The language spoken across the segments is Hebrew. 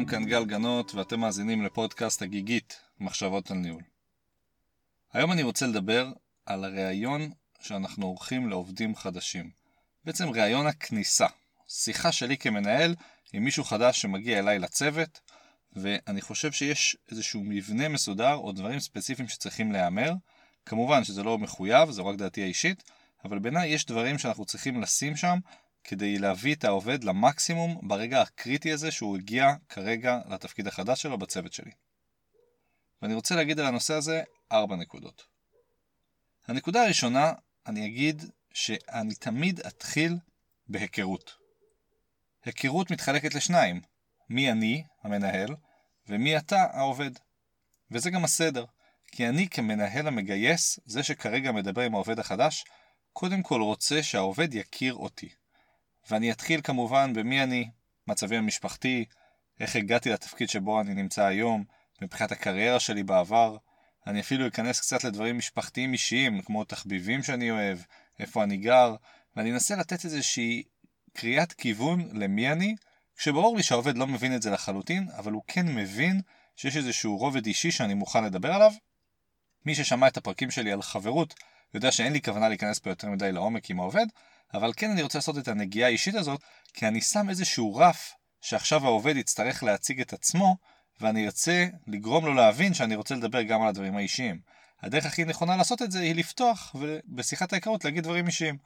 לכולם, כאן גל גנות, ואתם מאזינים לפודקאסט הגיגית, מחשבות על ניהול. היום אני רוצה לדבר על הראיון שאנחנו עורכים לעובדים חדשים. בעצם ראיון הכניסה. שיחה שלי כמנהל עם מישהו חדש שמגיע אליי לצוות, ואני חושב שיש איזשהו מבנה מסודר או דברים ספציפיים שצריכים להיאמר. כמובן שזה לא מחויב, זו רק דעתי האישית, אבל בעיניי יש דברים שאנחנו צריכים לשים שם כדי להביא את העובד למקסימום ברגע הקריטי הזה שהוא הגיע כרגע לתפקיד החדש שלו בצוות שלי. ואני רוצה להגיד על הנושא הזה ארבע נקודות. הנקודה הראשונה, אני אגיד שאני תמיד אתחיל בהיכרות. היכרות מתחלקת לשניים, מי אני, המנהל, ומי אתה, העובד. וזה גם הסדר, כי אני כמנהל המגייס, זה שכרגע מדבר עם העובד החדש, קודם כל רוצה שהעובד יכיר אותי. ואני אתחיל כמובן במי אני, מצבי המשפחתי, איך הגעתי לתפקיד שבו אני נמצא היום, מבחינת הקריירה שלי בעבר. אני אפילו אכנס קצת לדברים משפחתיים אישיים, כמו תחביבים שאני אוהב, איפה אני גר, ואני אנסה לתת איזושהי קריאת כיוון למי אני, כשברור לי שהעובד לא מבין את זה לחלוטין, אבל הוא כן מבין שיש איזשהו רובד אישי שאני מוכן לדבר עליו. מי ששמע את הפרקים שלי על חברות, יודע שאין לי כוונה להיכנס פה יותר מדי לעומק עם העובד, אבל כן אני רוצה לעשות את הנגיעה האישית הזאת, כי אני שם איזשהו רף שעכשיו העובד יצטרך להציג את עצמו, ואני ארצה לגרום לו להבין שאני רוצה לדבר גם על הדברים האישיים. הדרך הכי נכונה לעשות את זה היא לפתוח ובשיחת ההיכרות להגיד דברים אישיים.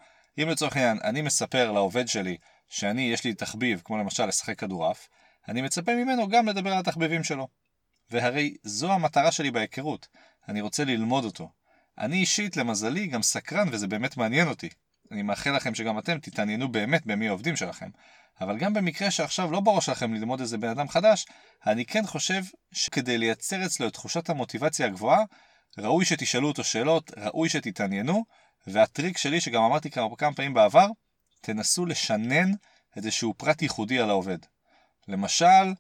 אם לצורך העניין אני מספר לעובד שלי שאני יש לי תחביב, כמו למשל לשחק כדורעף, אני מצפה ממנו גם לדבר על התחביבים שלו. והרי זו המטרה שלי בהיכרות, אני רוצה ללמוד אותו. אני אישית, למזלי, גם סקרן וזה באמת מעניין אותי. אני מאחל לכם שגם אתם תתעניינו באמת במי העובדים שלכם. אבל גם במקרה שעכשיו לא בראש לכם ללמוד איזה בן אדם חדש, אני כן חושב שכדי לייצר אצלו את תחושת המוטיבציה הגבוהה, ראוי שתשאלו אותו שאלות, ראוי שתתעניינו, והטריק שלי, שגם אמרתי כמה, פעמים בעבר, תנסו לשנן איזשהו פרט ייחודי על העובד. למשל,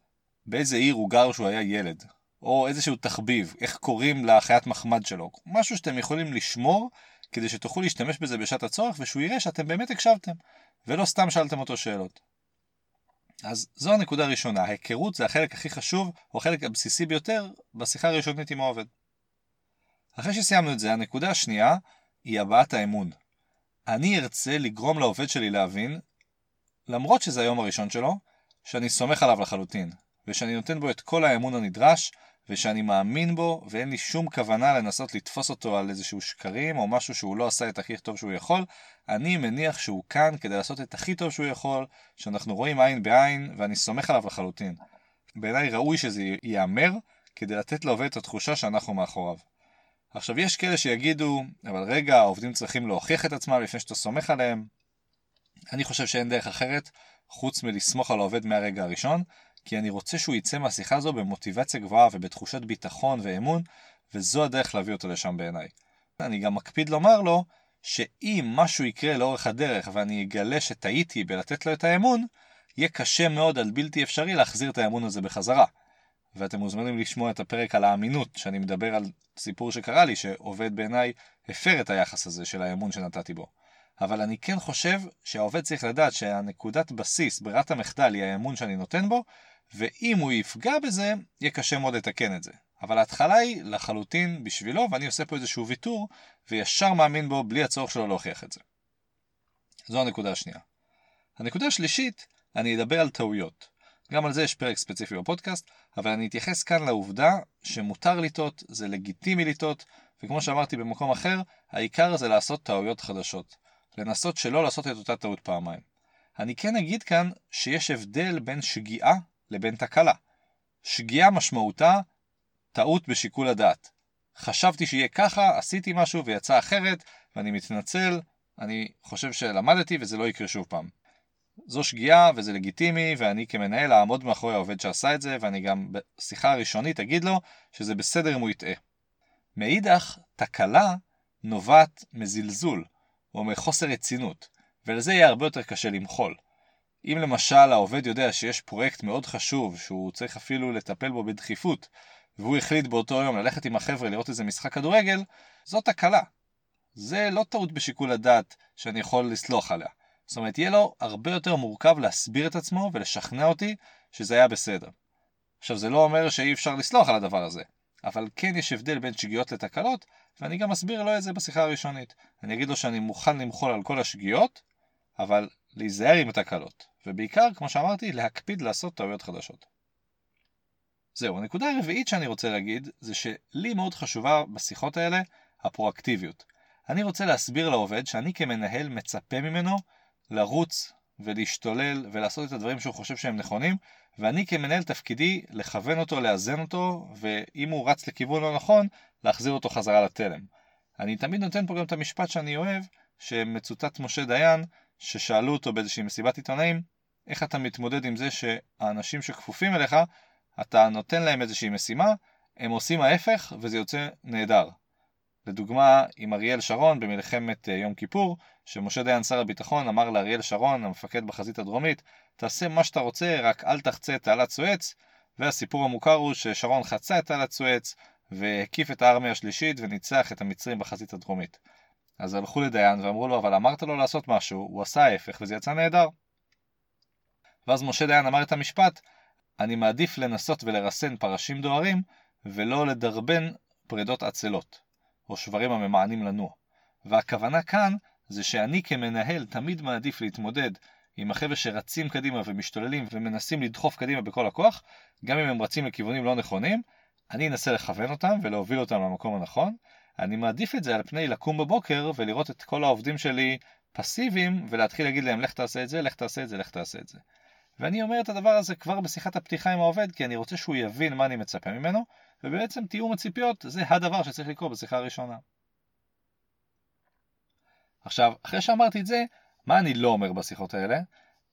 באיזה עיר הוא גר כשהוא היה ילד, או איזשהו תחביב, איך קוראים לחיית מחמד שלו, משהו שאתם יכולים לשמור כדי שתוכלו להשתמש בזה בשעת הצורך ושהוא יראה שאתם באמת הקשבתם, ולא סתם שאלתם אותו שאלות. אז זו הנקודה הראשונה, ההיכרות זה החלק הכי חשוב, או החלק הבסיסי ביותר, בשיחה הראשונית עם העובד. אחרי שסיימנו את זה, הנקודה השנייה היא הבעת האמון. אני ארצה לגרום לעובד שלי להבין, למרות שזה היום הראשון שלו, שאני סומך עליו לחלוטין, ושאני נותן בו את כל האמון הנדרש, ושאני מאמין בו, ואין לי שום כוונה לנסות לתפוס אותו על איזשהו שקרים, או משהו שהוא לא עשה את הכי טוב שהוא יכול, אני מניח שהוא כאן כדי לעשות את הכי טוב שהוא יכול, שאנחנו רואים עין בעין, ואני סומך עליו לחלוטין. בעיניי ראוי שזה ייאמר, כדי לתת לעובד את התחושה שאנחנו מאחוריו. עכשיו יש כאלה שיגידו, אבל רגע, העובדים צריכים להוכיח את עצמם לפני שאתה סומך עליהם. אני חושב שאין דרך אחרת, חוץ מלסמוך על העובד מהרגע הראשון, כי אני רוצה שהוא יצא מהשיחה הזו במוטיבציה גבוהה ובתחושת ביטחון ואמון, וזו הדרך להביא אותו לשם בעיניי. אני גם מקפיד לומר לו, שאם משהו יקרה לאורך הדרך ואני אגלה שטעיתי בלתת לו את האמון, יהיה קשה מאוד עד בלתי אפשרי להחזיר את האמון הזה בחזרה. ואתם מוזמנים לשמוע את הפרק על האמינות, שאני מדבר על סיפור שקרה לי, שעובד בעיניי הפר את היחס הזה של האמון שנתתי בו. אבל אני כן חושב שהעובד צריך לדעת שהנקודת בסיס, ברירת המחדל, היא האמון שאני נותן בו, ואם הוא יפגע בזה, יהיה קשה מאוד לתקן את זה. אבל ההתחלה היא לחלוטין בשבילו, ואני עושה פה איזשהו ויתור, וישר מאמין בו בלי הצורך שלו להוכיח את זה. זו הנקודה השנייה. הנקודה השלישית, אני אדבר על טעויות. גם על זה יש פרק ספציפי בפודקאסט, אבל אני אתייחס כאן לעובדה שמותר לטעות, זה לגיטימי לטעות, וכמו שאמרתי במקום אחר, העיקר זה לעשות טעויות חדשות. לנסות שלא לעשות את אותה טעות פעמיים. אני כן אגיד כאן שיש הבדל בין שגיאה לבין תקלה. שגיאה משמעותה טעות בשיקול הדעת. חשבתי שיהיה ככה, עשיתי משהו ויצא אחרת, ואני מתנצל, אני חושב שלמדתי וזה לא יקרה שוב פעם. זו שגיאה וזה לגיטימי, ואני כמנהל אעמוד מאחורי העובד שעשה את זה, ואני גם בשיחה הראשונית אגיד לו שזה בסדר אם הוא יטעה. מאידך, תקלה נובעת מזלזול, או מחוסר רצינות, ולזה יהיה הרבה יותר קשה למחול. אם למשל העובד יודע שיש פרויקט מאוד חשוב שהוא צריך אפילו לטפל בו בדחיפות, והוא החליט באותו יום ללכת עם החבר'ה לראות איזה משחק כדורגל, זאת תקלה. זה לא טעות בשיקול הדעת שאני יכול לסלוח עליה. זאת אומרת, יהיה לו הרבה יותר מורכב להסביר את עצמו ולשכנע אותי שזה היה בסדר. עכשיו זה לא אומר שאי אפשר לסלוח על הדבר הזה, אבל כן יש הבדל בין שגיאות לתקלות, ואני גם אסביר לו את זה בשיחה הראשונית. אני אגיד לו שאני מוכן למחול על כל השגיאות, אבל להיזהר עם התקלות, ובעיקר, כמו שאמרתי, להקפיד לעשות טעויות חדשות. זהו, הנקודה הרביעית שאני רוצה להגיד, זה שלי מאוד חשובה בשיחות האלה הפרואקטיביות. אני רוצה להסביר לעובד שאני כמנהל מצפה ממנו לרוץ ולהשתולל ולעשות את הדברים שהוא חושב שהם נכונים, ואני כמנהל תפקידי לכוון אותו, לאזן אותו, ואם הוא רץ לכיוון לא נכון, להחזיר אותו חזרה לתלם. אני תמיד נותן פה גם את המשפט שאני אוהב, שמצוטט משה דיין, ששאלו אותו באיזושהי מסיבת עיתונאים, איך אתה מתמודד עם זה שהאנשים שכפופים אליך, אתה נותן להם איזושהי משימה, הם עושים ההפך וזה יוצא נהדר. לדוגמה, עם אריאל שרון במלחמת אה, יום כיפור, שמשה דיין שר הביטחון אמר לאריאל שרון, המפקד בחזית הדרומית, תעשה מה שאתה רוצה, רק אל תחצה את תעלת סואץ, והסיפור המוכר הוא ששרון חצה את תעלת סואץ, והקיף את הארמיה השלישית וניצח את המצרים בחזית הדרומית. אז הלכו לדיין ואמרו לו, אבל אמרת לו לעשות משהו, הוא עשה ההפך וזה יצא נהדר. ואז משה דיין אמר את המשפט, אני מעדיף לנסות ולרסן פרשים דוהרים, ולא לדרבן פרדות עצלות, או שברים הממענים לנוע. והכוונה כאן זה שאני כמנהל תמיד מעדיף להתמודד עם החבר'ה שרצים קדימה ומשתוללים ומנסים לדחוף קדימה בכל הכוח, גם אם הם רצים לכיוונים לא נכונים, אני אנסה לכוון אותם ולהוביל אותם למקום הנכון. אני מעדיף את זה על פני לקום בבוקר ולראות את כל העובדים שלי פסיביים ולהתחיל להגיד להם לך תעשה את זה, לך תעשה את זה, לך תעשה את זה. ואני אומר את הדבר הזה כבר בשיחת הפתיחה עם העובד, כי אני רוצה שהוא יבין מה אני מצפה ממנו, ובעצם תיאום הציפיות זה הדבר שצריך לקרות בשיחה הראשונה. עכשיו, אחרי שאמרתי את זה, מה אני לא אומר בשיחות האלה?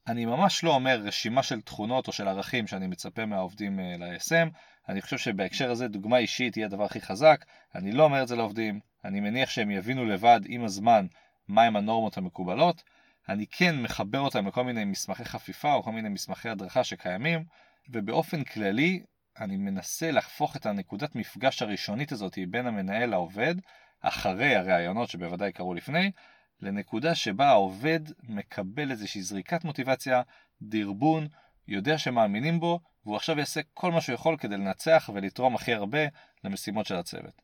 אני ממש לא אומר רשימה של תכונות או של ערכים שאני מצפה מהעובדים אה, ל-ISM. אני חושב שבהקשר הזה דוגמה אישית היא הדבר הכי חזק. אני לא אומר את זה לעובדים. אני מניח שהם יבינו לבד עם הזמן מהם הנורמות המקובלות. אני כן מחבר אותם לכל מיני מסמכי חפיפה או כל מיני מסמכי הדרכה שקיימים, ובאופן כללי אני מנסה להפוך את הנקודת מפגש הראשונית הזאת בין המנהל לעובד, אחרי הראיונות שבוודאי קרו לפני, לנקודה שבה העובד מקבל איזושהי זריקת מוטיבציה, דרבון, יודע שמאמינים בו, והוא עכשיו יעשה כל מה שהוא יכול כדי לנצח ולתרום הכי הרבה למשימות של הצוות.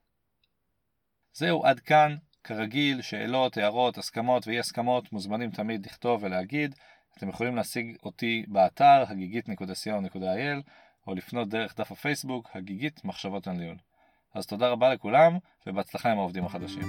זהו, עד כאן. כרגיל, שאלות, הערות, הסכמות ואי הסכמות מוזמנים תמיד לכתוב ולהגיד. אתם יכולים להשיג אותי באתר הגיגית.co.il או לפנות דרך דף הפייסבוק הגיגית מחשבות על ניהול. אז תודה רבה לכולם ובהצלחה עם העובדים החדשים.